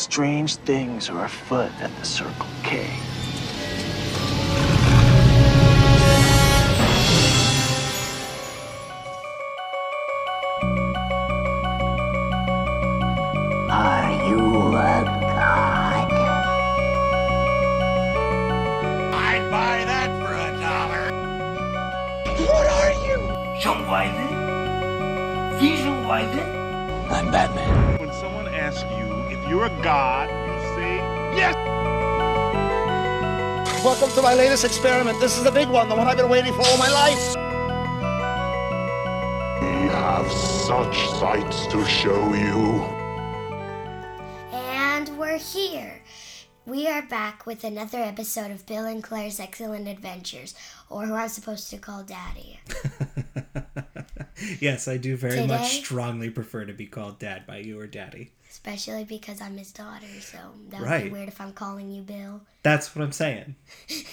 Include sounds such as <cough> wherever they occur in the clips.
Strange things are afoot at the Circle K. my latest experiment. This is the big one, the one I've been waiting for all my life. We have such sights to show you. And we're here. We are back with another episode of Bill and Claire's Excellent Adventures, or who I'm supposed to call Daddy. <laughs> yes, I do very Today? much strongly prefer to be called dad by you or daddy. Especially because I'm his daughter, so that would Right. be weird if I'm calling you Bill. That's what I'm saying. <laughs>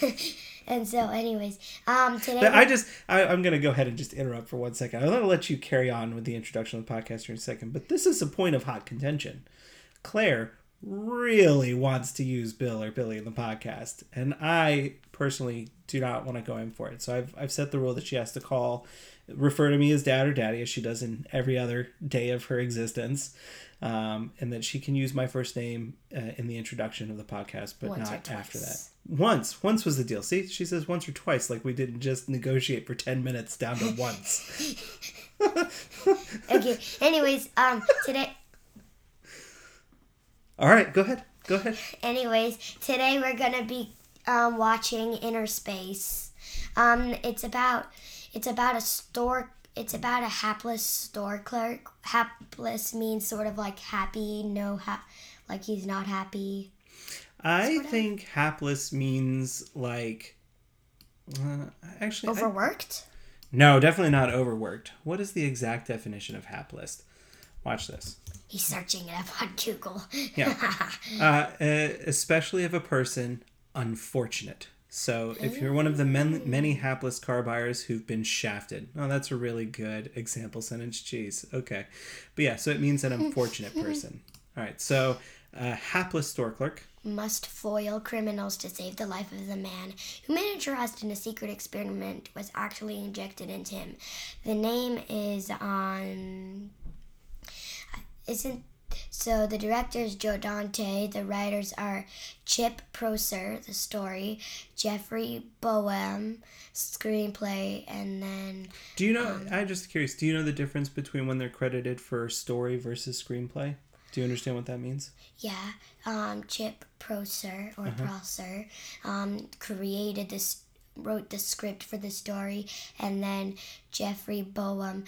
And so, anyways, um, today. But I just, I, I'm going to go ahead and just interrupt for one second. I'm going to let you carry on with the introduction of the podcast here in a second. But this is a point of hot contention. Claire really wants to use Bill or Billy in the podcast, and I personally do not want to go in for it. So I've, I've set the rule that she has to call, refer to me as dad or daddy, as she does in every other day of her existence. Um, and that she can use my first name uh, in the introduction of the podcast, but Once not after that. Once, once was the deal. See, she says once or twice, like we didn't just negotiate for ten minutes down to <laughs> once. <laughs> okay, anyways, um, today. <laughs> All right, go ahead, go ahead. Anyways, today we're gonna be um, watching Inner Space. Um, it's about it's about a store. It's about a hapless store clerk. Hapless means sort of like happy, no ha- like he's not happy. I think hapless means like. Uh, actually, I- Overworked. no, definitely not overworked. What is the exact definition of hapless? Watch this. He's searching it up on Google. Yeah. <laughs> uh, uh, especially if a person unfortunate. So if you're one of the men, many hapless car buyers who've been shafted. Oh, that's a really good example sentence. Jeez. Okay. But yeah, so it means an unfortunate <laughs> person. All right. So uh, hapless store clerk. Must foil criminals to save the life of the man who made a trust in a secret experiment was actually injected into him. The name is on. Isn't. So the director is Joe Dante. The writers are Chip Proser, the story, Jeffrey Boam, screenplay, and then Do you know? I'm just curious. Do you know the difference between when they're credited for story versus screenplay? Do you understand what that means? Yeah, um, Chip Proser or Uh-huh. Proser um, created this, wrote the script for the story, and then Jeffrey Boam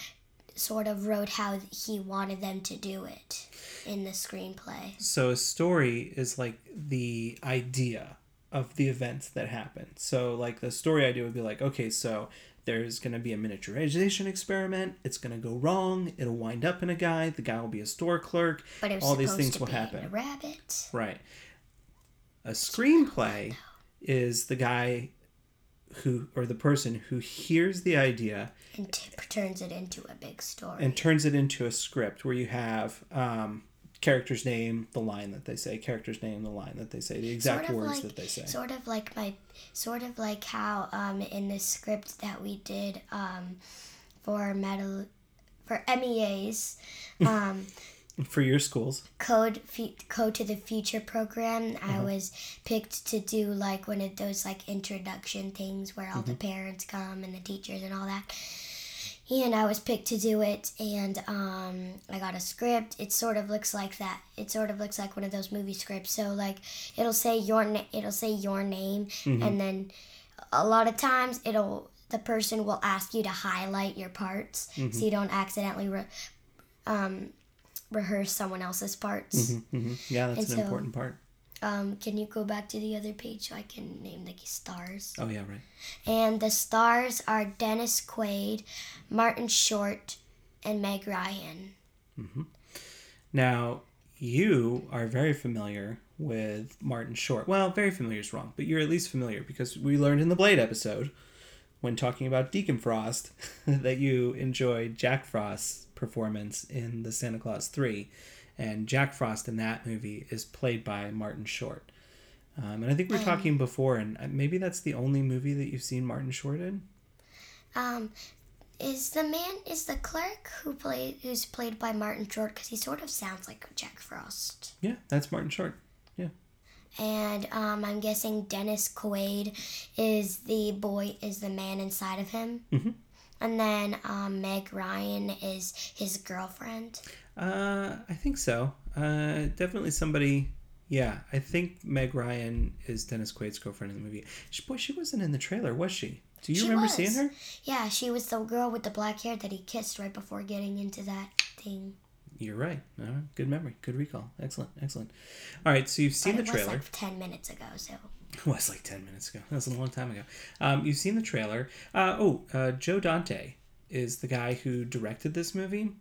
sort of wrote how he wanted them to do it in the screenplay. So a story is like the idea of the events that happen. So like the story idea would be like, okay, so there's going to be a miniaturization experiment. It's going to go wrong. It'll wind up in a guy. The guy will be a store clerk. But All these things will happen. a rabbit. Right. A screenplay is the guy who or the person who hears the idea And t- turns it into a big story. and turns it into a script where you have um, character's name, the line that they say, character's name, the line that they say, the exact sort of words like, that they say. Sort of like my, sort of like how um, in the script that we did um, for metal, for MEAs, um, <laughs> For your schools. Code Fu- Code to the Future program. Uh-huh. I was picked to do like one of those like introduction things where all the Mm-hmm. parents come and the teachers and all that. And I was picked to do it, and um, I got a script. It sort of looks like that. It sort of looks like one of those movie scripts. So like, it'll say your na- it'll say your name, Mm-hmm. and then a lot of times it'll the person will ask you to highlight your parts Mm-hmm. so you don't accidentally re- um, rehearse someone else's parts. hmm Yeah, that's And an so- important part. Um, can you go back to the other page so I can name the stars? Oh, yeah, right. And the stars are Dennis Quaid, Martin Short, and Meg Ryan. Now, you are very familiar with Martin Short. Well, very familiar is wrong, but you're at least familiar because we learned in the Blade episode when talking about Deacon Frost <laughs> that you enjoyed Jack Frost's performance in the Santa Clause 3 and Jack Frost in that movie is played by Martin Short. Um, and I think we were talking before, and uh, maybe that's the only movie that you've seen Martin Short in. Um, is the man is the clerk who played who's played by Martin Short because he sort of sounds like Jack Frost. Yeah, that's Martin Short. Yeah. And um, I'm guessing Dennis Quaid is the boy is the man inside of him. Mhm. And then um, Meg Ryan is his girlfriend. Uh, I think so. Uh, definitely somebody. Yeah, I think Meg Ryan is Dennis Quaid's girlfriend in the movie. She, boy, she wasn't in the trailer, was she? Do you She remember was. seeing her? Yeah, she was the girl with the black hair that he kissed right before getting into that thing. You're right. All right. Good memory. Good recall. Excellent. Excellent. All right. So you've seen the it was trailer. like ten minutes ago, so <laughs> was like 10 minutes ago. That was a long time ago. Um, you've seen the trailer. Uh, oh, uh, Joe Dante is the guy who directed this movie.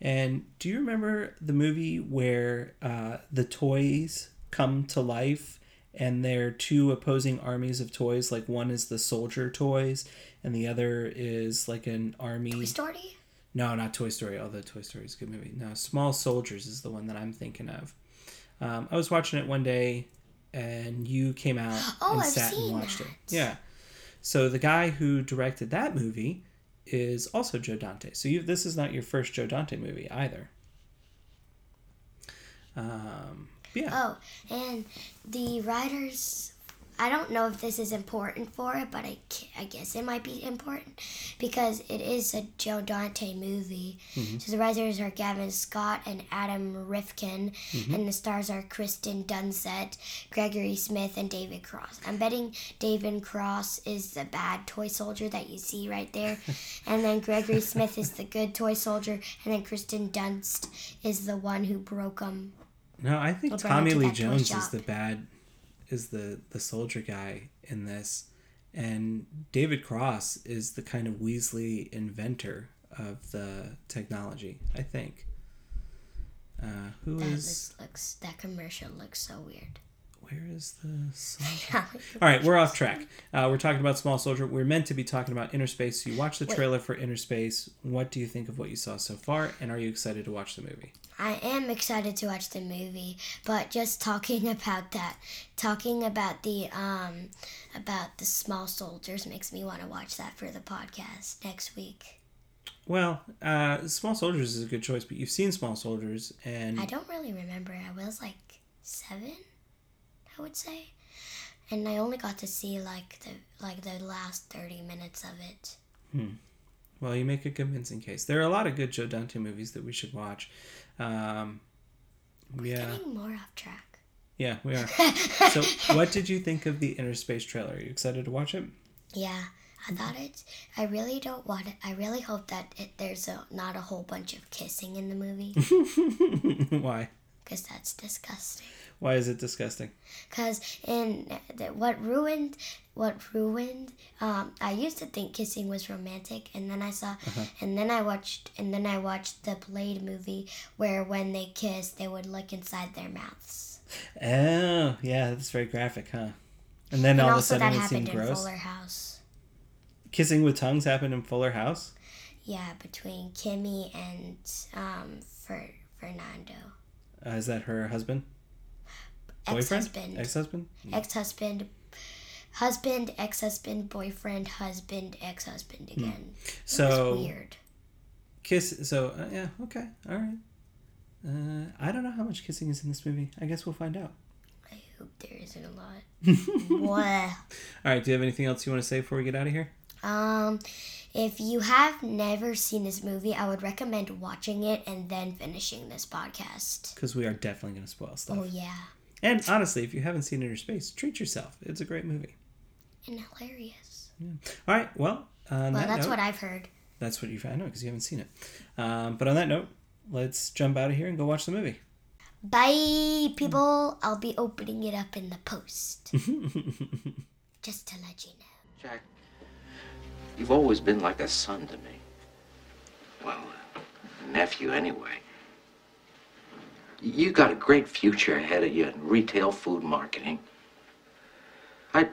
And do you remember the movie where uh, the toys come to life and they're two opposing armies of toys? Like one is the soldier toys and the other is like an army. Toy Story. No, not Toy Story. Although Toy Story is a good movie. No, Small Soldiers is the one that I'm thinking of. Um, I was watching it one day, and you came out <gasps> Oh, and I've sat and watched it. Yeah. So the guy who directed that movie is also Joe Dante. So you, this is not your first Joe Dante movie either. Um, yeah. Oh, and the writers. I don't know if this is important for it, but I, I guess it might be important because it is a Joe Dante movie. Mm-hmm. So the writers are Gavin Scott and Adam Rifkin, mm-hmm. and the stars are Kirsten Dunst, Gregory Smith, and David Cross. I'm betting David Cross is the bad toy soldier that you see right there, <laughs> and then Gregory Smith is the good toy soldier, and then Kirsten Dunst is the one who broke him. No, I think I'll bring it Tommy Lee Jones is the bad, is the the soldier guy in this, and David Cross is the kind of Weasley inventor of the technology. I think. Uh, who That is? looks, looks that commercial looks so weird. Where is the soldier? <laughs> All right, we're off track. <laughs> Uh, we're talking about Small Soldier. We're meant to be talking about Inner Space. You watched the trailer for Inner Space. What do you think of what you saw so far? And are you excited to watch the movie? I am excited to watch the movie, but just talking <laughs> about that, talking about the um about the small soldiers makes me want to watch that for the podcast next week. Well, uh, Small Soldiers is a good choice, but you've seen Small Soldiers, and I don't really remember. I was like seven, I would say, and I only got to see like the like the last thirty minutes of it. Well, you make a convincing case. There are a lot of good Joe Dante movies that we should watch. Um, yeah, Getting more off track. yeah, we are. <laughs> so, what did you think of the Inner Space trailer? Are you excited to watch it? Yeah, I thought it. I really don't want it. I really hope that it, there's a, not a whole bunch of kissing in the movie <laughs> Why? because that's disgusting. Why is it disgusting? Because in the, what ruined, what ruined. Um, I used to think kissing was romantic, and then I saw, and then I watched, and then I watched the Blade movie where when they kiss, they would look inside their mouths. Oh, yeah, that's very graphic, huh? And then And all of a sudden it seemed gross. Fuller House. Kissing with tongues happened in Fuller House. Yeah, between Kimmy and um, Fer, Fernando. Uh, is that her husband? Boyfriend? Ex-husband. Ex-husband? ex-husband husband ex-husband boyfriend husband ex-husband again It So weird kiss. So uh, yeah, okay, all right. Uh, I don't know how much kissing is in this movie. I guess we'll find out. i hope there isn't a lot <laughs> Blah. All right. Do you have anything else you want to say before we get out of here? um if you have never seen this movie i would recommend watching it and then finishing this podcast Because we are definitely going to spoil stuff. oh yeah And honestly, if you haven't seen Inner Space, treat yourself. It's a great movie. and hilarious Yeah. All right. Well, well that that's note, what i've heard that's what you found out because you haven't seen it. Um, but on that note, let's jump out of here and go watch the movie. bye people i'll be opening it up in the post <laughs> just to let you know Jack, you've always been like a son to me. Well, nephew anyway. You got a great future ahead of you in retail food marketing. I,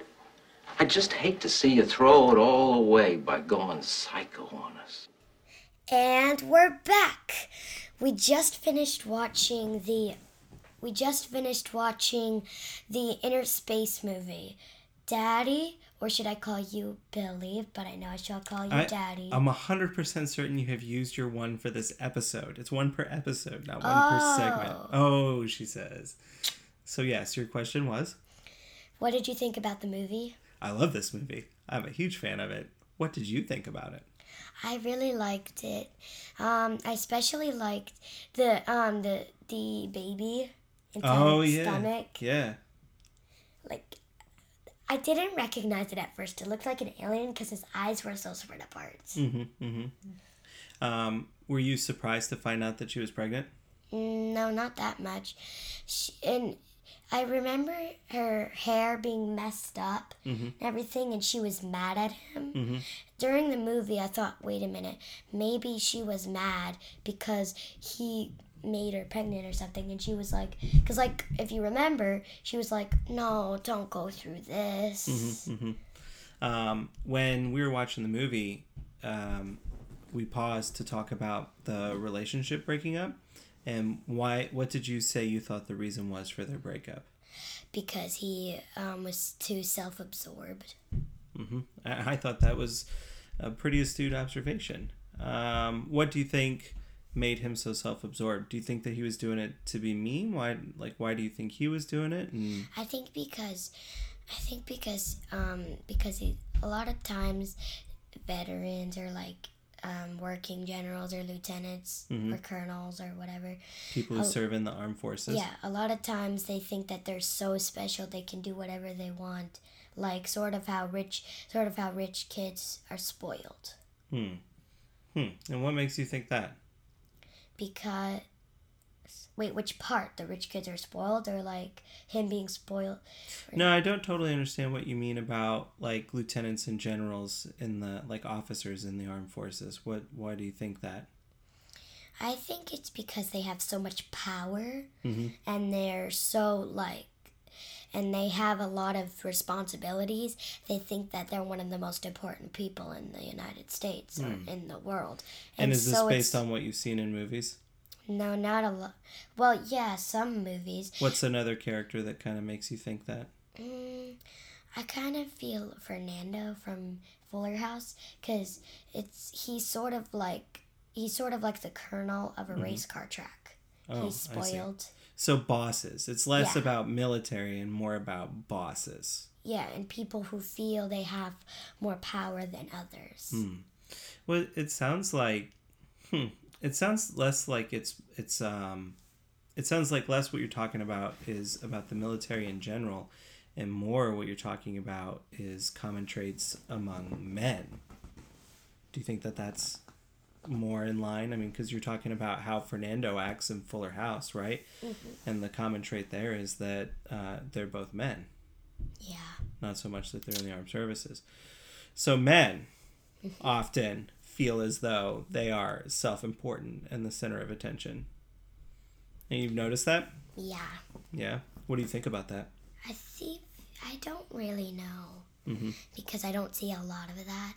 I just hate to see you throw it all away by going psycho on us. And we're back. we just finished watching the we just finished watching the inner space movie daddy or should i call you billy but i know i shall call you I, daddy I'm hundred percent certain you have used your one for this episode. It's one per episode, not one per segment. Oh, she says. So yes, your question was. what did you think about the movie I love this movie. I'm a huge fan of it. What did you think about it? i really liked it um i especially liked the um the the baby oh yeah, stomach yeah. like I didn't recognize it at first. It looked like an alien because his eyes were so spread apart. Mm-hmm. Mm-hmm. Um, were you surprised to find out that she was pregnant? No, not that much. She, and I remember her hair being messed up and everything, and she was mad at him. During the movie, I thought, wait a minute, maybe she was mad because he made her pregnant or something. And she was like, because, like, if you remember, she was like, no, don't go through this. Um, when we were watching the movie, um, we paused to talk about the relationship breaking up. And why? What did you say you thought the reason was for their breakup? Because he um, was too self absorbed. I, I thought that was a pretty astute observation. Um, what do you think made him so self-absorbed? Do you think that he was doing it to be mean? Why, like, why do you think he was doing it? And I think because I think because um because he, a lot of times veterans or like um, working generals or lieutenants or colonels or whatever. people who serve in the armed forces. Yeah, a lot of times they think that they're so special they can do whatever they want. Like sort of how rich sort of how rich kids are spoiled. Hmm. Hmm. And what makes you think that? Because wait, which part? The rich kids are spoiled or like him being spoiled? No, I don't totally understand what you mean about like lieutenants and generals in the like officers in the armed forces. What? Why do you think that? I think it's because they have so much power mm-hmm. and they're so like and they have a lot of responsibilities. They think that they're one of the most important people in the United States or in the world. And, is this so based on what you've seen in movies? No, not a lot. Well, yeah, some movies. What's another character that kind of makes you think that? Mm, I kind of feel Fernando from Fuller House because it's he's sort of like he's sort of like the colonel of a race car track. Oh, he's spoiled. So bosses. It's less Yeah. about military and more about bosses. Yeah, and people who feel they have more power than others. Well, it sounds like, hmm, it sounds less like it's it's um, it sounds like less what you're talking about is about the military in general, and more what you're talking about is common traits among men. Do you think that that's more in line? I mean, because you're talking about how Fernando acts in Fuller House, right? And the common trait there is that uh, they're both men. Yeah. not so much that they're in the armed services. So men often feel as though they are self-important and the center of attention. And you've noticed that? Yeah. Yeah. What do you think about that? I see. I don't really know Mm-hmm. because I don't see a lot of that.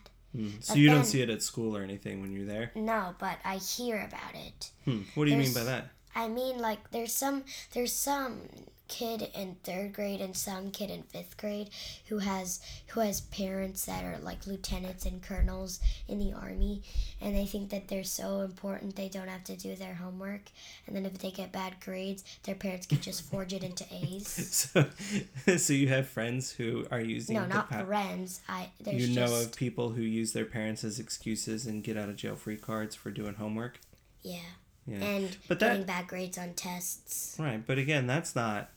So But you don't see it at school or anything when you're there? No, but I hear about it. Hmm. What do you mean by that? I mean, like there's some there's some kid in third grade and some kid in fifth grade who has who has parents that are like lieutenants and colonels in the army, and they think that they're so important they don't have to do their homework, and then if they get bad grades, their parents can just forge it into A's. <laughs> So, <laughs> so you have friends who are using No, not pa- friends. I there's you know just of people who use their parents as excuses and get out of jail free cards for doing homework. yeah, Yeah. and But that- getting bad grades on tests. Right, but again, that's not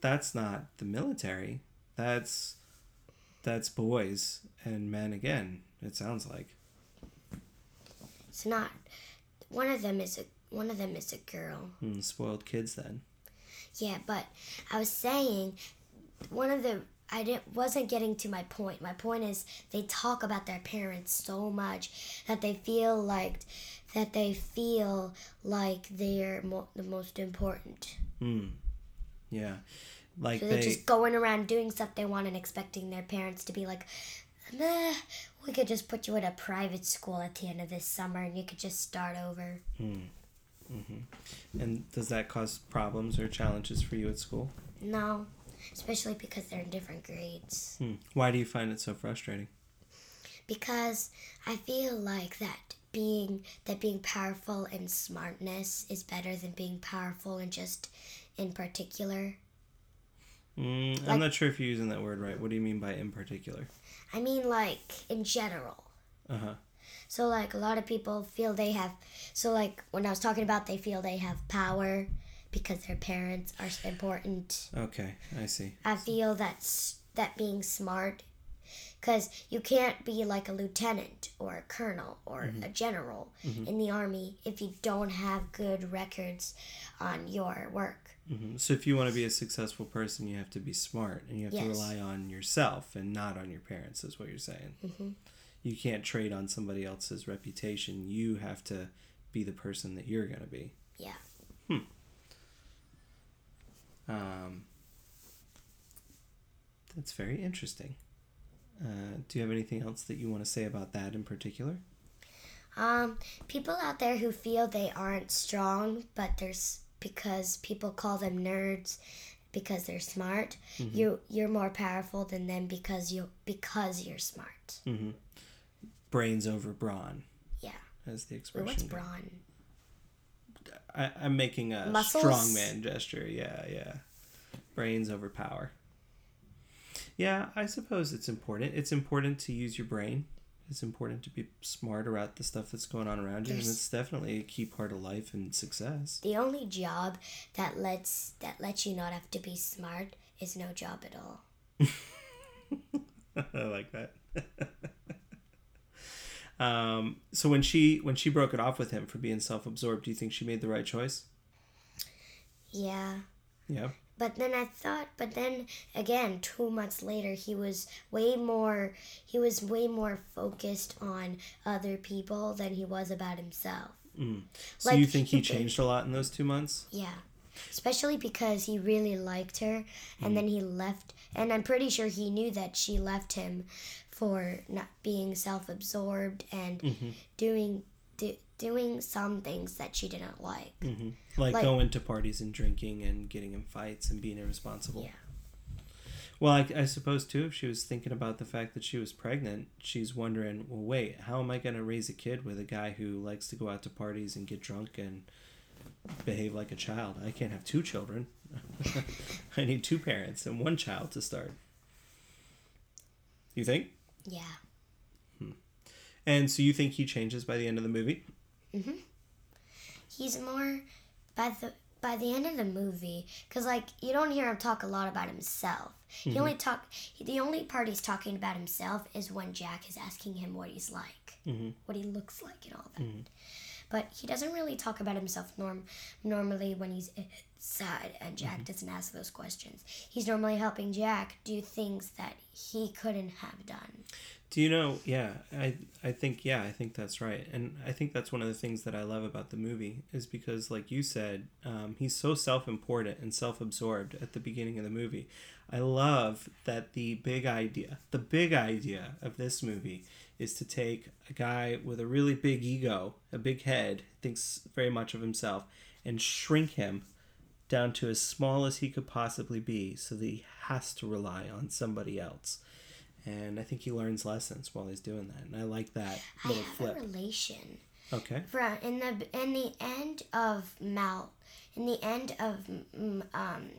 that's not the military. That's that's boys and men again. It sounds like. It's not. One of them is a one of them is a girl. Hmm, spoiled kids then. Yeah, but I was saying one of the I didn't wasn't getting to my point. My point is they talk about their parents so much that they feel like that they feel like they're mo- the most important. Yeah. Like So they're they just going around doing stuff they want and expecting their parents to be like, "Nah, we could just put you in a private school at the end of this summer and you could just start over." Hmm. And does that cause problems or challenges for you at school? No, especially because they're in different grades. Hmm. Why do you find it so frustrating? Because I feel like that being that being powerful and smartness is better than being powerful and just in particular. Mm, I'm Like- not sure if you're using that word right. What do you mean by in particular? I mean like in general. Uh huh. So like a lot of people feel they have so like when I was talking about they feel they have power because their parents are important. Okay, I see. I feel that's that being smart cuz you can't be like a lieutenant or a colonel or a general in the army if you don't have good records on your work. hmm So if you want to be a successful person, you have to be smart and you have to rely on yourself and not on your parents. Is what you're saying. Mhm. You can't trade on somebody else's reputation. You have to be the person that you're going to be. Yeah. Um, that's very interesting. Uh, do you have anything else that you want to say about that in particular? Um, people out there who feel they aren't strong, but there's because people call them nerds because they're smart. You you're more powerful than them because you because you're smart. Mm-hmm. Brains over brawn, Yeah. as the Wait, expression. what's goes. brawn? I, I'm making a Muscles? strongman gesture. Yeah, yeah. Brains over power. Yeah, I suppose it's important. It's important to use your brain. It's important to be smart about the stuff that's going on around you, and it's definitely a key part of life and success. The only job that lets that lets you not have to be smart is no job at all. <laughs> I like that. <laughs> um, so when she when she broke it off with him for being self-absorbed, do you think she made the right choice? Yeah. Yeah. But then I thought, but then again, two months later, he was way more, he was way more focused on other people than he was about himself. Mm. So Like, you think he he- changed a lot in those two months? Yeah. Especially because he really liked her, and Mm. then he left, and I'm pretty sure he knew that she left him for not being self absorbed and Mm-hmm. doing. Do, doing some things that she didn't like. Like, Like- going to parties and drinking and getting in fights and being irresponsible. Yeah. Well, I, I suppose too, if she was thinking about the fact that she was pregnant, she's wondering, well, wait, how am I going to raise a kid with a guy who likes to go out to parties and get drunk and behave like a child? I can't have two children. <laughs> I need two parents and one child to start. You think? Yeah. Hmm. And so you think he changes by the end of the movie? Mm-hmm. he's more by the by the end of the movie because like you don't hear him talk a lot about himself he mm-hmm. only talk the only part he's talking about himself is when jack is asking him what he's like mm-hmm. what he looks like and all that but he doesn't really talk about himself norm normally when he's sad and jack doesn't ask those questions he's normally helping jack do things that he couldn't have done Do you know? Yeah, I I think yeah, I think that's right, and I think that's one of the things that I love about the movie is because, like you said, um, he's so self-important and self-absorbed at the beginning of the movie. I love that the big idea, the big idea of this movie is to take a guy with a really big ego, a big head, thinks very much of himself, and shrink him down to as small as he could possibly be, so that he has to rely on somebody else and I think he learns lessons while he's doing that, and I like that little i have flip. a relation Okay. For in the in the end of Mal, in the end of mm, um,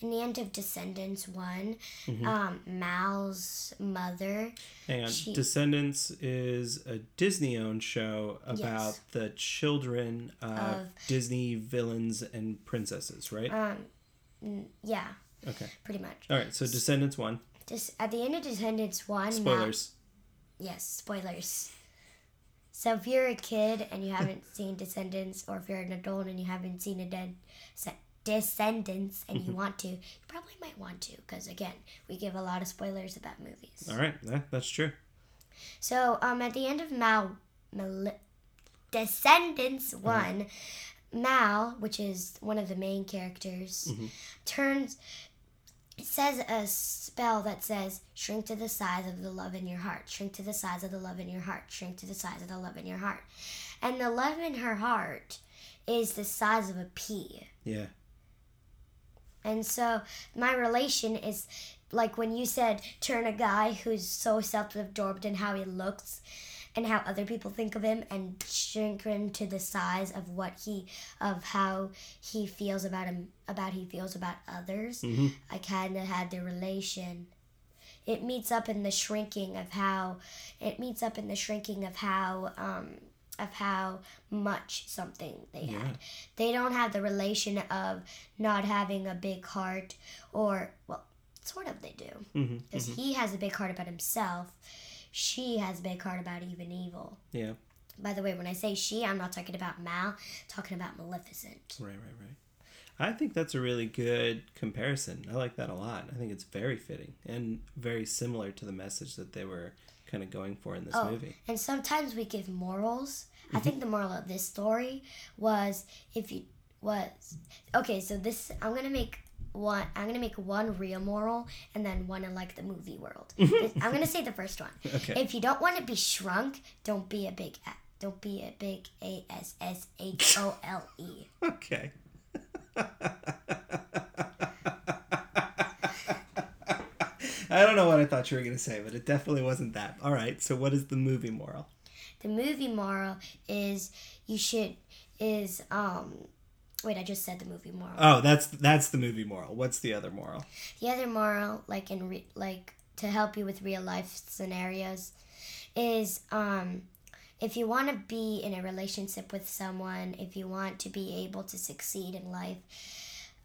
in the end of Descendants one, Mm-hmm. um, Mal's mother. Hang on. She- Descendants is a Disney-owned show about Yes. the children of, Of- Disney villains and princesses, right? Um, yeah, okay. pretty much. All right. So Descendants one. Just at the end of Descendants one. Mal- Spoilers. yes, spoilers. So if you're a kid and you <laughs> haven't seen Descendants, or if you're an adult and you haven't seen a dead se- Descendants and Mm-hmm. you want to, you probably might want to because again, we give a lot of spoilers about movies. All right. That, that's true. So um, at the end of Mal, Mal Descendants Mm-hmm. one, Mal, which is one of the main characters, Mm-hmm. turns. Says a spell that says, "Shrink to the size of the love in your heart. Shrink to the size of the love in your heart. Shrink to the size of the love in your heart." And the love in her heart is the size of a pea. Yeah. And so my relation is like when you said turn a guy who's so self-absorbed in how he looks and how other people think of him and shrink him to the size of what he of how he feels about him about he feels about others. I kind of had the relation. It meets up in the shrinking of how it meets up in the shrinking of how um of how much something they had. They don't have the relation of not having a big heart or well, sort of they do. Mm-hmm, mm-hmm. Because he has a big heart about himself. She has a big heart about even evil. Yeah. By the way, when I say she, I'm not talking about Mal, I'm talking about Maleficent. Right, right, right. I think that's a really good comparison. I like that a lot. I think it's very fitting and very similar to the message that they were kind of going for in this Oh, movie. and sometimes we give morals. I mm-hmm. think the moral of this story was if you was okay. So this I'm gonna make one. I'm gonna make one real moral and then one in like the movie world. <laughs> I'm gonna say the first one. Okay. If you don't want to be shrunk, don't be a big. A- Don't be a big A S S H O L E. <laughs> Okay. <laughs> I don't know what I thought you were going to say, but it definitely wasn't that. All right. So, what is the movie moral? The movie moral is you should is um. Wait, I just said the movie moral. Oh, that's that's the movie moral. What's the other moral? The other moral, like in re- like to help you with real life scenarios, is um, if you want to be in a relationship with someone, if you want to be able to succeed in life,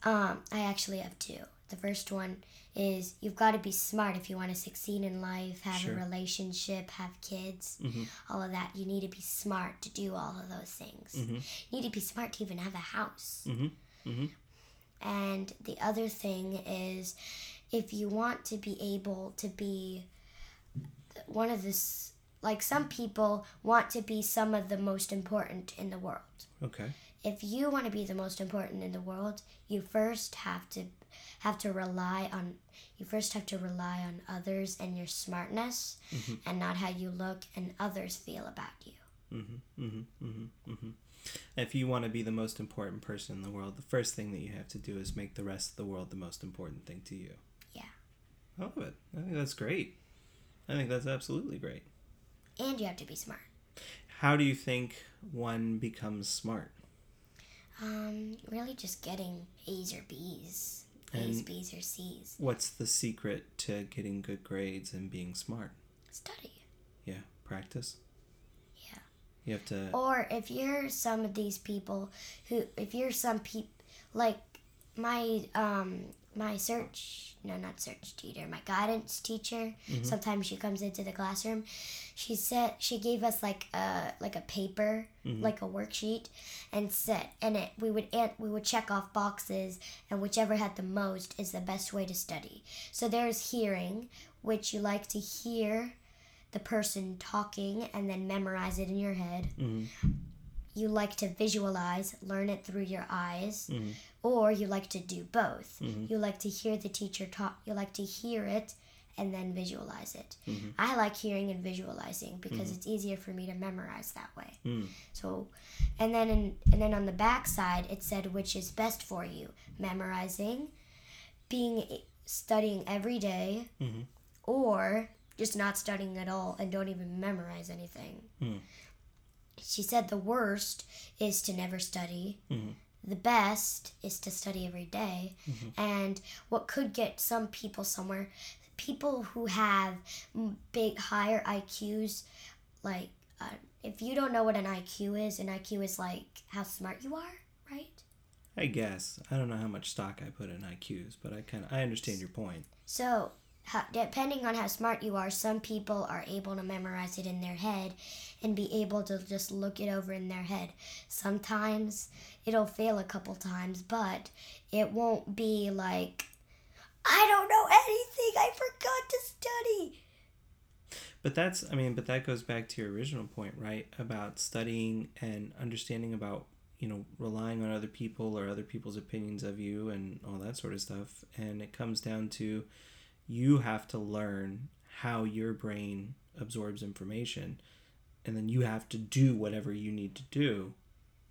um, I actually have two. The first one is you've got to be smart if you want to succeed in life, have Sure. a relationship, have kids, mm-hmm. all of that. You need to be smart to do all of those things. Mm-hmm. You need to be smart to even have a house. Mm-hmm. And the other thing is if you want to be able to be one of this like some people want to be some of the most important in the world Okay. if you want to be the most important in the world you first have to have to rely on you first have to rely on others and your smartness mm-hmm. and not how you look and others feel about you mm-hmm. Mm-hmm. If you want to be the most important person in the world, the first thing that you have to do is make the rest of the world the most important thing to you. yeah I love it. I think that's great. I think that's absolutely great. and you have to be smart How do you think one becomes smart? um really just getting a's or b's a's And- b's or c's What's the secret to getting good grades and being smart? study Yeah, practice. Yeah. You have to. Or if you're some of these people who, if you're some peop, like my um my search, no, not search teacher, my guidance teacher. Mm-hmm. Sometimes she comes into the classroom. She said she gave us like a like a paper, mm-hmm. like a worksheet, and said, and it we would an- we would check off boxes, and whichever had the most is the best way to study. So there's hearing, which you like to hear the person talking and then memorize it in your head. Mm-hmm. You like to visualize, learn it through your eyes, mm-hmm. or you like to do both. Mm-hmm. You like to hear the teacher talk, you like to hear it and then visualize it. Mm-hmm. I like hearing and visualizing because it's easier for me to memorize that way. Mm. So, and then in, and then on the back side it said which is best for you, memorizing, being studying every day, or just not studying at all and don't even memorize anything. Mm. She said the worst is to never study. The best is to study every day. And what could get some people somewhere, people who have big, higher IQs, like, uh, if you don't know what an IQ is, an IQ is like how smart you are, right? I guess I don't know how much stock I put in IQs, but I kind of I understand your point. So, how, depending on how smart you are, some people are able to memorize it in their head and be able to just look it over in their head. Sometimes it'll fail a couple times, but it won't be like, I don't know anything, I forgot to study. But that's I mean, but that goes back to your original point, right? About studying and understanding about you know relying on other people or other people's opinions of you and all that sort of stuff. And it comes down to you have to learn how your brain absorbs information, and then you have to do whatever you need to do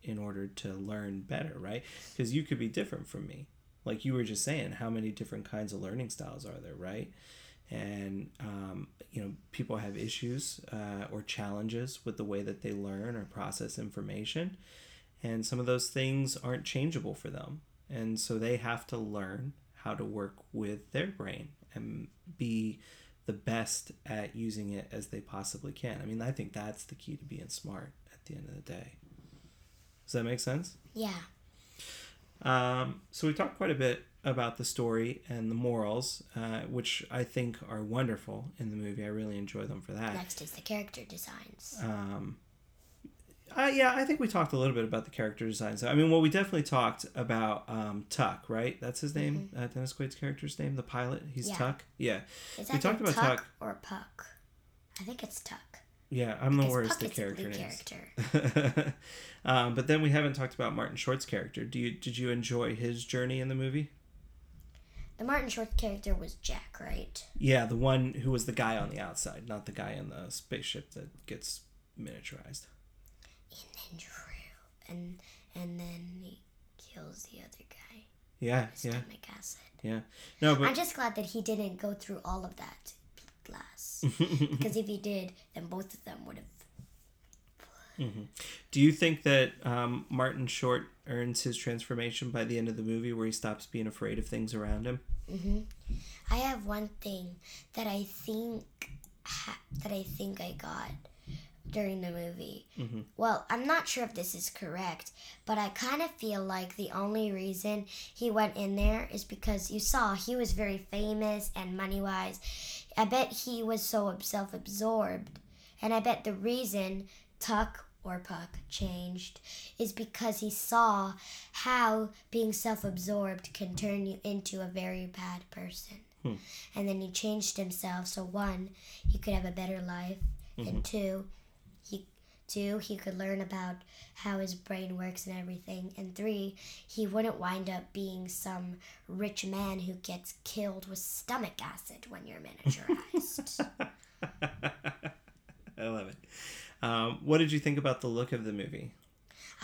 in order to learn better, right? Because you could be different from me. Like you were just saying, how many different kinds of learning styles are there, right? And um, you know, people have issues uh, or challenges with the way that they learn or process information, and some of those things aren't changeable for them, and so they have to learn how to work with their brain and be the best at using it as they possibly can. I mean, I think that's the key to being smart at the end of the day. Does that make sense? Yeah. Um, so we talked quite a bit about the story and the morals, uh, which I think are wonderful in the movie. I really enjoy them for that. Next is the character designs. Um, uh, yeah, I think we talked a little bit about the character design. So, I mean, well, we definitely talked about um, Tuck, right? That's his name. Uh, Dennis Quaid's character's name, the pilot. He's Yeah. Tuck. Yeah, Is we talked about Tuck Tuck. or Puck? I think it's Tuck. Yeah, I'm the worst Puck at the character names. character. <laughs> um, but then we haven't talked about Martin Short's character. Do you did you enjoy his journey in the movie? The Martin Short character was Jack, right? Yeah, the one who was the guy on the outside, not the guy in the spaceship that gets miniaturized. And Drew. And and then he kills the other guy. Yeah, yeah, Stomach acid. yeah. No, but I'm just glad that he didn't go through all of that glass. <laughs> because if he did, then both of them would have. do you think that um, Martin Short earns his transformation by the end of the movie, where he stops being afraid of things around him? I have one thing that I think ha- that I think I got during the movie. Mm-hmm. Well, I'm not sure if this is correct, but I kind of feel like the only reason he went in there is because you saw he was very famous and money wise. I bet he was so self absorbed, and I bet the reason Tuck or Puck changed is because he saw how being self absorbed can turn you into a very bad person. Hmm. And then he changed himself so one, he could have a better life, and mm-hmm. two, two, he could learn about how his brain works and everything, and three, he wouldn't wind up being some rich man who gets killed with stomach acid when you're miniaturized. <laughs> I love it. Um, what did you think about the look of the movie?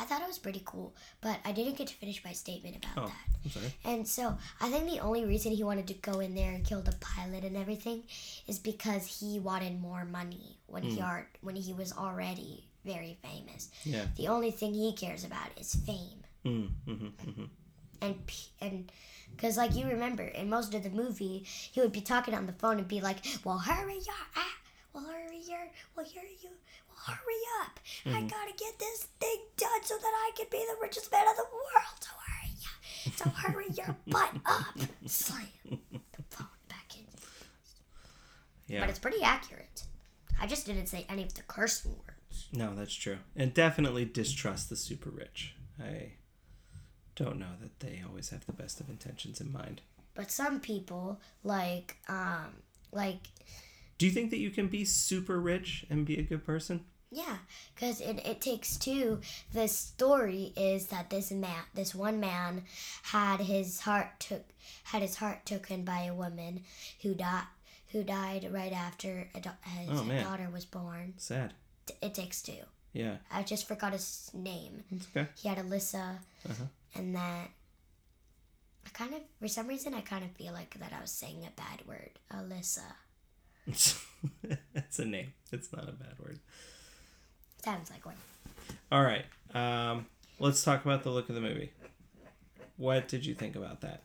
I thought it was pretty cool, but I didn't get to finish my statement about Oh, that. I'm sorry. And so I think the only reason he wanted to go in there and kill the pilot and everything is because he wanted more money when he are when he was already very famous. Yeah. The only thing he cares about is fame. Mm, hmm hmm And and because like you remember in most of the movie he would be talking on the phone and be like, "Well, hurry up, ah, well hurry up, well hurry you, well hurry up, I gotta get this thing done so that I can be the richest man in the world. So hurry up, so hurry your <laughs> butt up." Slam the phone back in. Yeah. But it's pretty accurate. I just didn't say any of the cursing words. No, that's true. And definitely distrust the super rich. I don't know that they always have the best of intentions in mind. But some people like um like Do you think that you can be super rich and be a good person? Yeah, because it, it takes two. The story is that this man, this one man, had his heart took had his heart taken by a woman who died who died right after a, his Oh, daughter was born. Sad. It takes two. Yeah, I just forgot his name. it's okay. He had Alyssa, Uh-huh. and that. I kind of, for some reason, I kind of feel like that I was saying a bad word. Alyssa <laughs> it's a name. It's not a bad word. sounds like one. All right. Um, let's talk about the look of the movie. What did you think about that?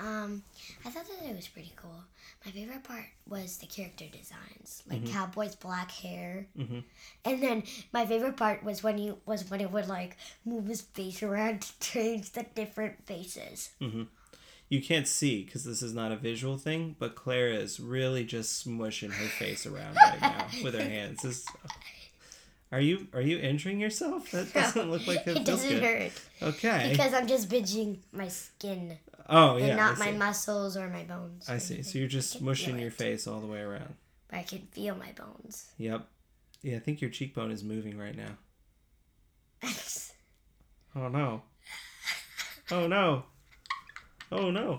Um, I thought that it was pretty cool. My favorite part was the character designs, like Cowboy's black hair, Mhm. and then my favorite part was when he was when it would like move his face around to change the different faces. You can't see because this is not a visual thing, but Claire is really just smushing her face around right now <laughs> with her hands. This, are you are you injuring yourself? That <laughs> doesn't look like it, it doesn't good. hurt Okay. because I'm just binging my skin oh yeah. and not my muscles or my bones. I see. So you're just I can feel smushing your face all the way around. but I can feel my bones. Yep. Yeah, I think your cheekbone is moving right now. <laughs> Oh no. Oh no. Oh no.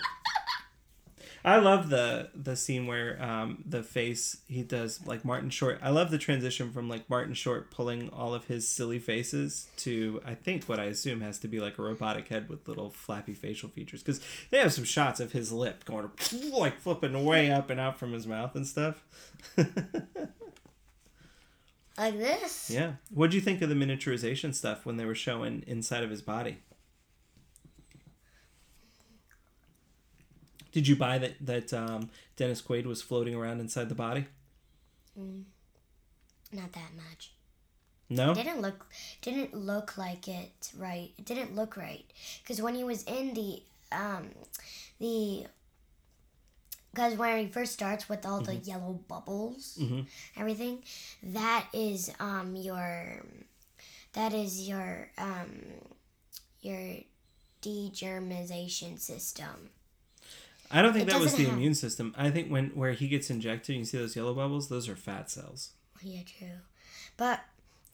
I love the the scene where um, the face he does like Martin Short. I love the transition from like Martin Short pulling all of his silly faces to I think what I assume has to be like a robotic head with little flappy facial features because they have some shots of his lip going <laughs> like flipping way up and out from his mouth and stuff. Like this. yeah. What do you think of the miniaturization stuff when they were showing inside of his body? Did you buy that that um, Dennis Quaid was floating around inside the body? Not that much. No. It didn't look didn't look like it right. It didn't look right because when he was in the um the because when he first starts with all the yellow bubbles, everything that is um your that is your um your degermization system. I don't think It that was the have- immune system. I think when where he gets injected, you see those yellow bubbles. Those are fat cells. Yeah, true. But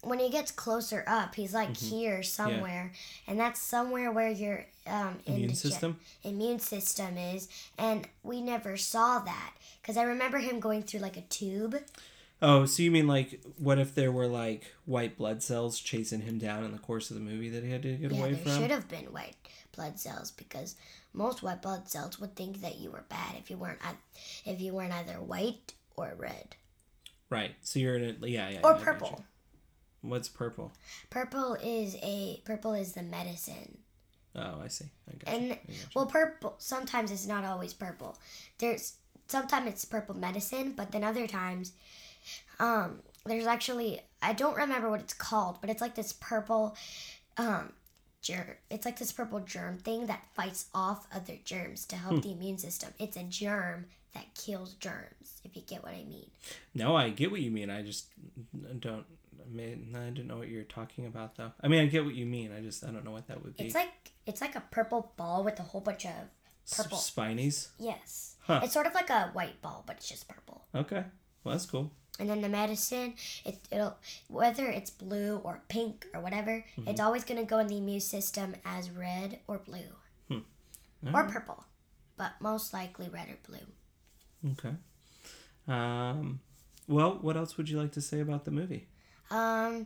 when he gets closer up, he's like Mm-hmm. here somewhere, and that's somewhere where your um, Immune indige- system? immune system is. And we never saw that because I remember him going through like a tube. Oh, so you mean like what if there were like white blood cells chasing him down in the course of the movie that he had to get Yeah, away there from? should have been white blood cells because most white blood cells would think that you were bad if you weren't if you weren't either white or red Right. So you're in a yeah yeah. or yeah, purple. What's purple? Purple is a purple is the medicine. Oh, I see. I and I well purple sometimes it's not always purple there's sometimes it's purple medicine but then other times um there's actually i don't remember what it's called but it's like this purple um germ it's like this purple germ thing that fights off other germs to help the immune system it's a germ that kills germs if you get what i mean No, I get what you mean. I just don't. I mean, I don't know what you're talking about though. I mean, I get what you mean. I just I don't know what that would be. it's like it's like a purple ball with a whole bunch of S- purple spinies. yes Huh. it's sort of like a white ball but it's just purple Okay. Well, that's cool. And then the medicine it, it'll whether it's blue or pink or whatever it's always going to go in the immune system as red or blue or purple but most likely red or blue Okay. Um. Well, what else would you like to say about the movie? um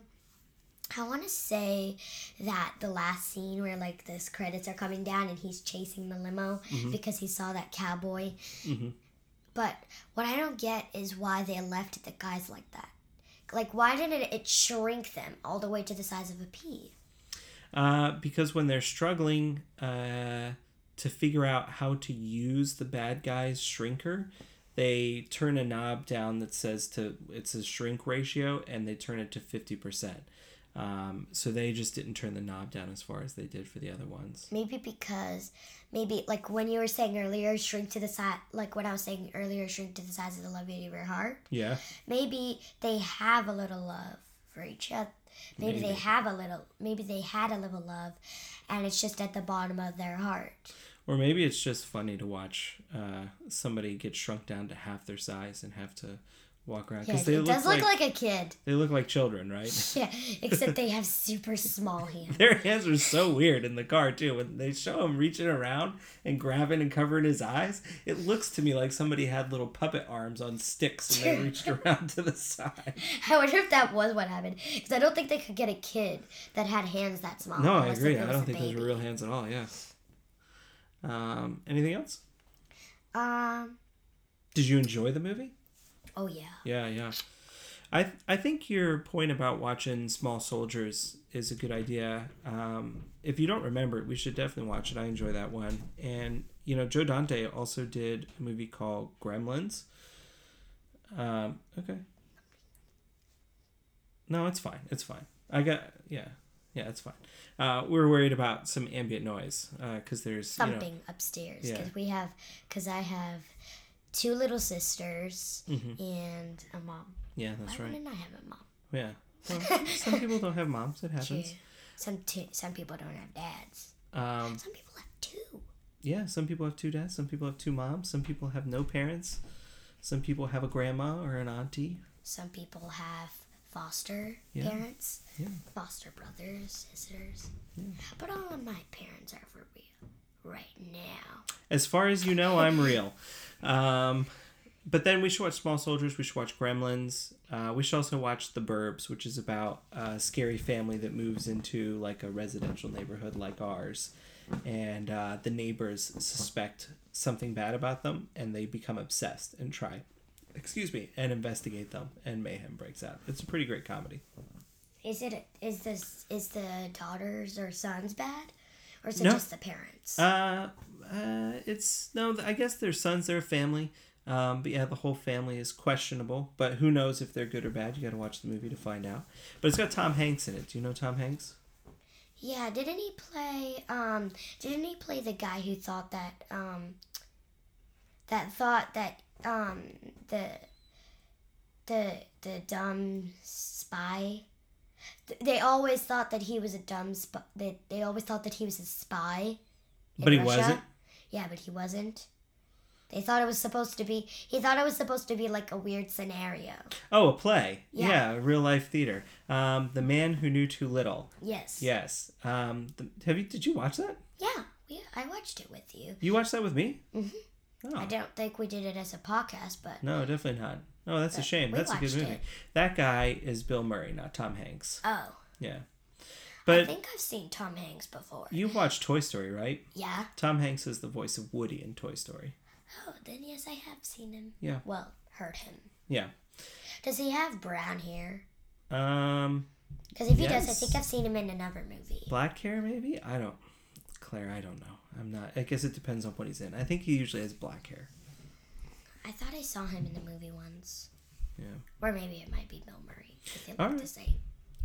i want to say that the last scene where like this credits are coming down and he's chasing the limo because he saw that cowboy but what i don't get is why they left the guys like that like why didn't it shrink them all the way to the size of a pea Uh, because when they're struggling uh, to figure out how to use the bad guy's shrinker, they turn a knob down that says to it's a shrink ratio, and they turn it to fifty percent. Um, so they just didn't turn the knob down as far as they did for the other ones. Maybe because maybe like when you were saying earlier, shrink to the size. Like what I was saying earlier, shrink to the size of the love of your heart. Yeah. Maybe they have a little love for each other. Maybe, they have a little. Maybe they had a little love, and it's just at the bottom of their heart. Or maybe it's just funny to watch uh, somebody get shrunk down to half their size and have to walk around Yes, they it look does look like, like a kid. they look like children, right? <laughs> Yeah, except they have super small hands. Their hands are so weird in the car too. When they show him reaching around and grabbing and covering his eyes, it looks to me like somebody had little puppet arms on sticks and they reached around to the side. <laughs> I wonder if that was what happened because I don't think they could get a kid that had hands that small. No, I agree. I don't think those were real hands at all. Yeah. Um, anything else? Um. Did you enjoy the movie? Oh yeah. Yeah, yeah. I I think your point about watching Small Soldiers is a good idea. Um, if you don't remember it, we should definitely watch it. I enjoy that one. And you know, Joe Dante also did a movie called Gremlins. Um, okay. No, it's fine. It's fine. I got yeah, yeah, it's fine. Uh, we're worried about some ambient noise because there's you know, Something upstairs Yeah. because we have because I have two little sisters Mm-hmm. and a mom. yeah, that's Why right. wouldn't I have a mom? Yeah. <laughs> Well, some people don't have moms. It True. happens. Some t- some people don't have dads. Um, Some people have two. Yeah, some people have two dads, some people have two moms, some people have no parents, some people have a grandma or an auntie. Some people have foster Yeah. parents, Yeah. foster brothers, sisters. But all of my parents are for real. Right now. As far as you know, I'm real. Um, but then we should watch Small Soldiers. We should watch Gremlins. Uh, we should also watch The Burbs, which is about a scary family that moves into like a residential neighborhood like ours, and uh, the neighbors suspect something bad about them, and they become obsessed and try, excuse me, and investigate them, and mayhem breaks out. It's a pretty great comedy. Is it is this is the daughters or sons bad, or is it No. just the parents? Uh, uh, it's no. I guess their sons, their family. Um, but yeah, the whole family is questionable. But who knows if they're good or bad? You got to watch the movie to find out. But it's got Tom Hanks in it. Do you know Tom Hanks? yeah, didn't he play? Um, didn't he play the guy who thought that um, that thought that um the the the dumb spy. Th- They always thought that he was a dumb spy. They, they always thought that he was a spy. But he Russia. wasn't? Yeah, but he wasn't. They thought it was supposed to be. He thought it was supposed to be like a weird scenario. Oh, a play. Yeah. Yeah, real life theater. Um, the Man Who Knew Too Little. Yes. Yes. Um, the, have you? Did you watch that? Yeah. We, I watched it with you. You watched that with me? Mhm. Oh. I don't think we did it as a podcast, but No, definitely not. No, that's a shame. That's a good movie. it. That guy is Bill Murray, not Tom Hanks. oh, Yeah. But I think I've seen Tom Hanks before. you've watched Toy Story, right? Yeah. Tom Hanks is the voice of Woody in Toy Story. Oh, then yes, I have seen him. Yeah. Well, heard him. Yeah. Does he have brown hair? Um, Because if he does, I think I've seen him in another movie. black hair maybe? I don't. Claire, I don't know. I'm not. I guess it depends on what he's in. I think he usually has black hair. I thought I saw him in the movie once. Yeah. Or maybe it might be Bill Murray. All the same.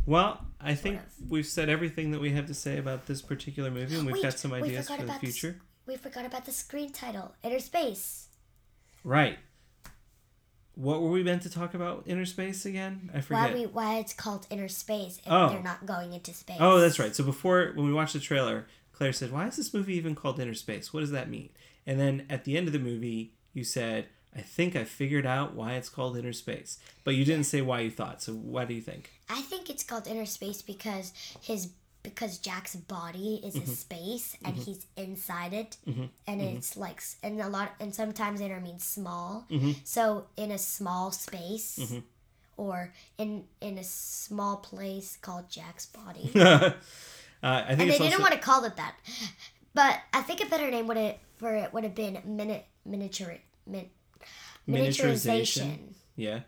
Well, I think we've said everything that we have to say about this particular movie, and we've Wait, got some ideas for the future. We forgot about the screen title, Inner Space. Right. What were we meant to talk about? Inner space again? I forget. Why we why it's called Inner Space if Oh. they're not going into space. Oh, that's right. So before, when we watched the trailer, Claire said, "Why is this movie even called Inner Space? What does that mean?" And then at the end of the movie, you said, "I think I figured out why it's called Inner Space," but you didn't say why you thought. So what do you think? I think it's called Inner Space because his because Jack's body is Mm-hmm. a space and he's inside it and it's like and a lot and sometimes inner means small. Mm-hmm. So in a small space or in in a small place called Jack's body. <laughs> uh, I think and they didn't also want to call it that. But I think a better name would have for it would have been mini, miniature min, miniaturization. Yeah.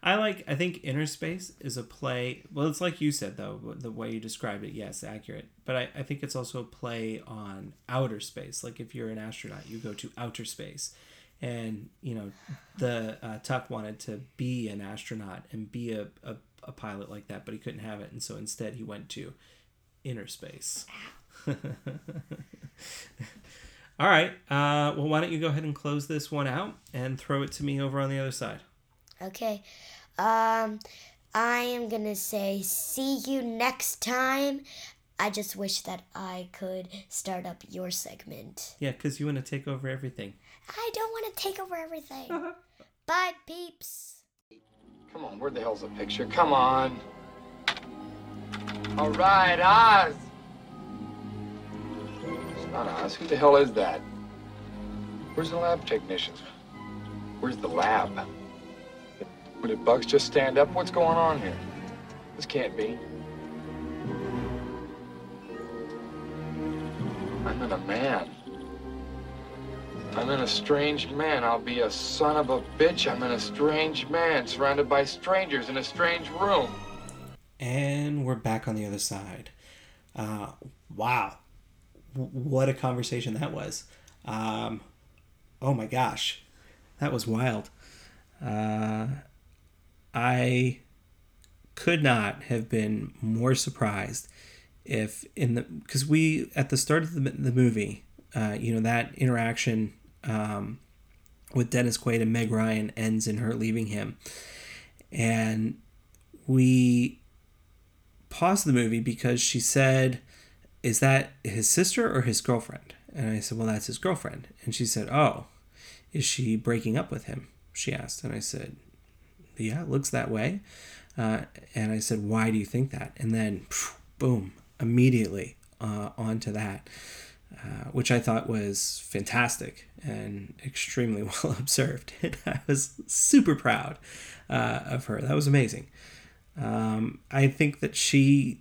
I like I think Inner Space is a play well it's like you said though, the way you described it, yes, accurate. But I, I think it's also a play on outer space. Like if you're an astronaut, you go to outer space. And, you know, the uh, Tuck wanted to be an astronaut and be a, a, a pilot like that, but he couldn't have it, and so instead he went to inner space. <laughs> All right. Uh, well, why don't you go ahead and close this one out and throw it to me over on the other side? Okay. Um I am going to say see you next time. I just wish that I could start up your segment. Yeah, because you want to take over everything. I don't want to take over everything. <laughs> Bye, peeps. Come on, where the hell's the picture? Come on. All right, Oz. It's not Oz. Who the hell is that? Where's the lab technicians? Where's the lab? What, did Bugs just stand up? What's going on here? This can't be. I'm in a man. I'm in a strange man. I'll be a son of a bitch. I'm in a strange man, surrounded by strangers in a strange room. And we're back on the other side. Uh, wow. W- what a conversation that was. Um, oh my gosh. That was wild. Uh, I could not have been more surprised if in the because we at the start of the, the movie uh, you know that interaction um, with dennis quaid and meg ryan ends in her leaving him and we paused the movie because she said is that his sister or his girlfriend and i said well that's his girlfriend and she said oh is she breaking up with him she asked and i said yeah it looks that way uh, and i said why do you think that and then boom immediately uh, onto that uh, which I thought was fantastic and extremely <laughs> well observed. And <laughs> I was super proud uh, of her. That was amazing. Um, I think that she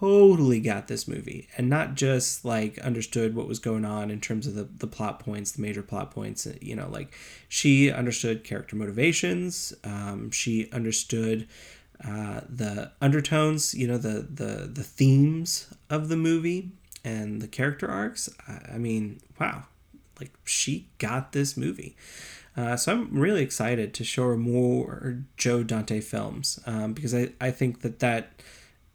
totally got this movie and not just like understood what was going on in terms of the, the plot points the major plot points you know like she understood character motivations um, she understood uh, the undertones you know the, the the themes of the movie and the character arcs. I, I mean wow like she got this movie uh, so I'm really excited to show more Joe Dante films um, because I, I think that that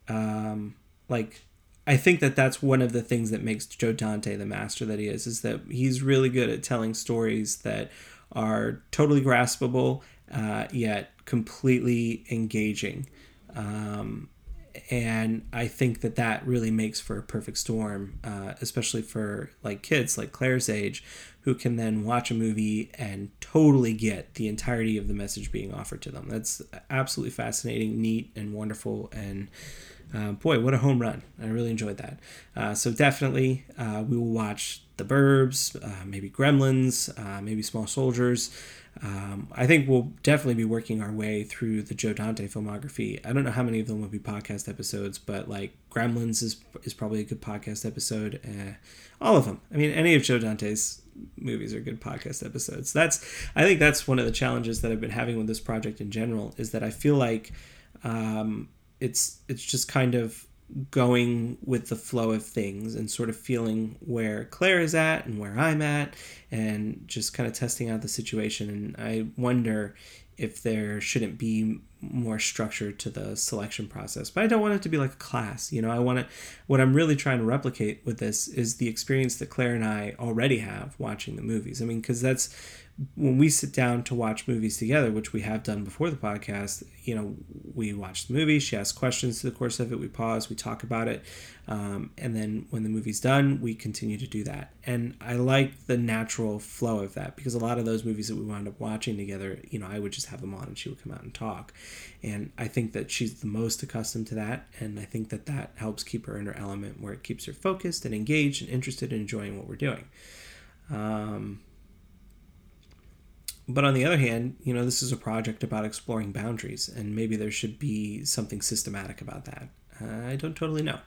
um, like I think that that's one of the things that makes Joe Dante the master that he is is that he's really good at telling stories that are totally graspable uh, yet completely engaging. Um, and I think that that really makes for a perfect storm, uh, especially for like kids like Claire's age, who can then watch a movie and totally get the entirety of the message being offered to them. That's absolutely fascinating, neat, and wonderful, and uh, boy, what a home run! I really enjoyed that. Uh, so definitely, uh, we will watch The Burbs, uh, maybe Gremlins, uh, maybe Small Soldiers. Um, I think we'll definitely be working our way through the Joe Dante filmography. I don't know how many of them will be podcast episodes, but like Gremlins is is probably a good podcast episode. Uh, all of them. I mean, any of Joe Dante's movies are good podcast episodes. That's I think that's one of the challenges that I've been having with this project in general is that I feel like um, it's it's just kind of going with the flow of things and sort of feeling where Claire is at and where I'm at and just kind of testing out the situation. And I wonder if there shouldn't be more structure to the selection process. But i don't want it to be like a class you know? I want to what i'm really trying to replicate with this is the experience that claire and i already have watching the movies. I mean because that's when we sit down to watch movies together, which we have done before the podcast, you know, we watch the movie, she asks questions through the course of it, we pause, we talk about it, um, and then when the movie's done, we continue to do that. And I like the natural flow of that because a lot of those movies that we wound up watching together, you know, I would just have them on and she would come out and talk. And I think that she's the most accustomed to that, and I think that that helps keep her in her element where it keeps her focused and engaged and interested in enjoying what we're doing. Um, but on the other hand, you know, this is a project about exploring boundaries, and maybe there should be something systematic about that. Uh, I don't totally know.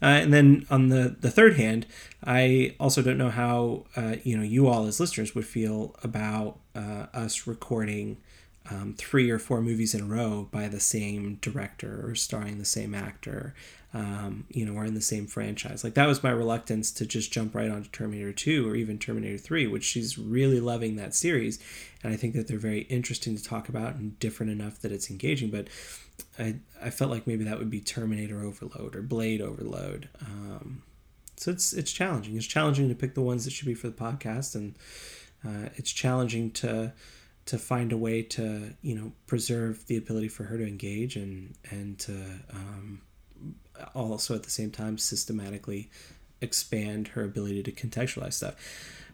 Uh, and then on the, the third hand, I also don't know how uh, you know you all as listeners would feel about uh, us recording um, three or four movies in a row by the same director or starring the same actor um, you know, or in the same franchise. Like that was my reluctance to just jump right onto Terminator 2 or even Terminator 3, which she's really loving that series. And I think that they're very interesting to talk about and different enough that it's engaging. But I, I felt like maybe that would be Terminator Overload or Blade Overload. Um, so it's it's challenging. It's challenging to pick the ones that should be for the podcast, and uh, it's challenging to to find a way to you know preserve the ability for her to engage and and to um, also at the same time systematically expand her ability to contextualize stuff.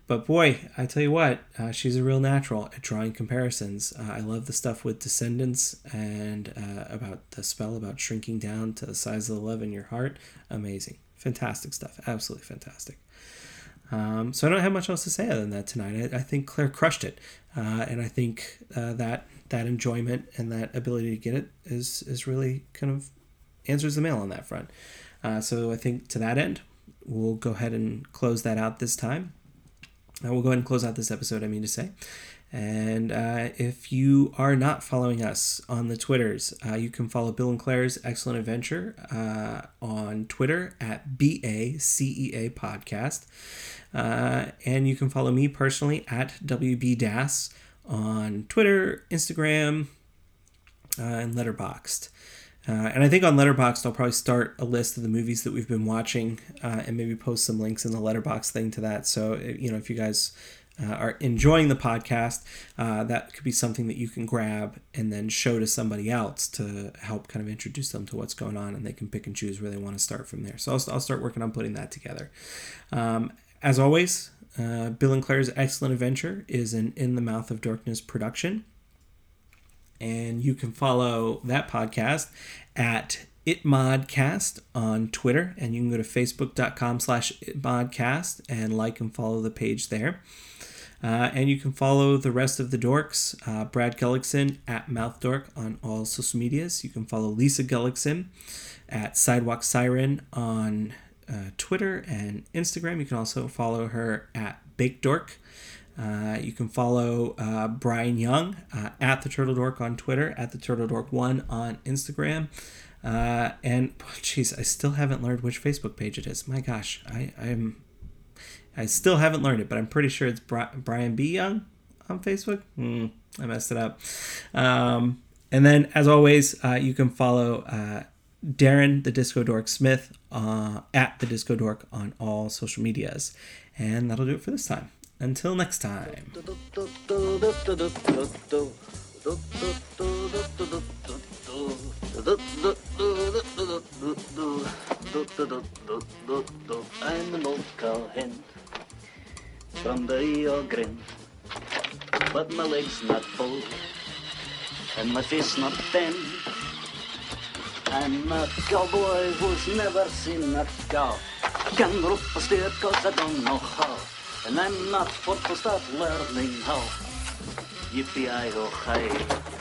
But boy, I tell you what, uh, she's a real natural at drawing comparisons. Uh, I love the stuff with Descendants and uh, about the spell about shrinking down to the size of the love in your heart. Amazing. Fantastic stuff. Absolutely fantastic. Um, so I don't have much else to say other than that tonight. I, I think Claire crushed it, uh, and I think uh, that that enjoyment and that ability to get it is is really kind of answers the mail on that front. Uh, so I think to that end, we'll go ahead and close that out this time. Uh, we'll go ahead and close out this episode, I mean to say. And uh, if you are not following us on the Twitters, uh, you can follow Bill and Claire's Excellent Adventure uh, on Twitter at BACEA Podcast. Uh, and you can follow me personally at w b WBDAS on Twitter, Instagram, uh, and Letterboxd. Uh, and I think on Letterboxd, I'll probably start a list of the movies that we've been watching and maybe post some links in the Letterboxd thing to that. So, you know, if you guys uh, are enjoying the podcast, uh, that could be something that you can grab and then show to somebody else to help kind of introduce them to what's going on and they can pick and choose where they want to start from there. So, I'll, I'll start working on putting that together. Um, as always, uh, Bill and Claire's Excellent Adventure is an In the Mouth of Darkness production and you can follow that podcast at itmodcast on Twitter, and you can go to facebook.com slash itmodcast and like and follow the page there. Uh, and you can follow the rest of the dorks, uh, Brad Gullickson at MouthDork on all social medias. You can follow Lisa Gullickson at Sidewalk Siren on uh, Twitter and Instagram. You can also follow her at Bake Dork. Uh, you can follow uh, Brian Young uh, at the Turtle Dork on Twitter, at the Turtle Dork One on Instagram, uh, and <laughs> jeez, I still haven't learned which Facebook page it is. My gosh, I I'm I still haven't learned it, but I'm pretty sure it's Bri- Brian B Young on Facebook. Hmm, I messed it up. Um, and then, as always, uh, you can follow uh, Darren the Disco Dork Smith uh, at the Disco Dork on all social medias, and that'll do it for this time. Until next time. I'm an old cowhand from the Rio Grande, but my leg's not full and my face not thin. I'm a cowboy who's never seen a cow. I can rope a steer cause I don't know how, and I'm not for to start learning how. Yippee-i-oh, hi.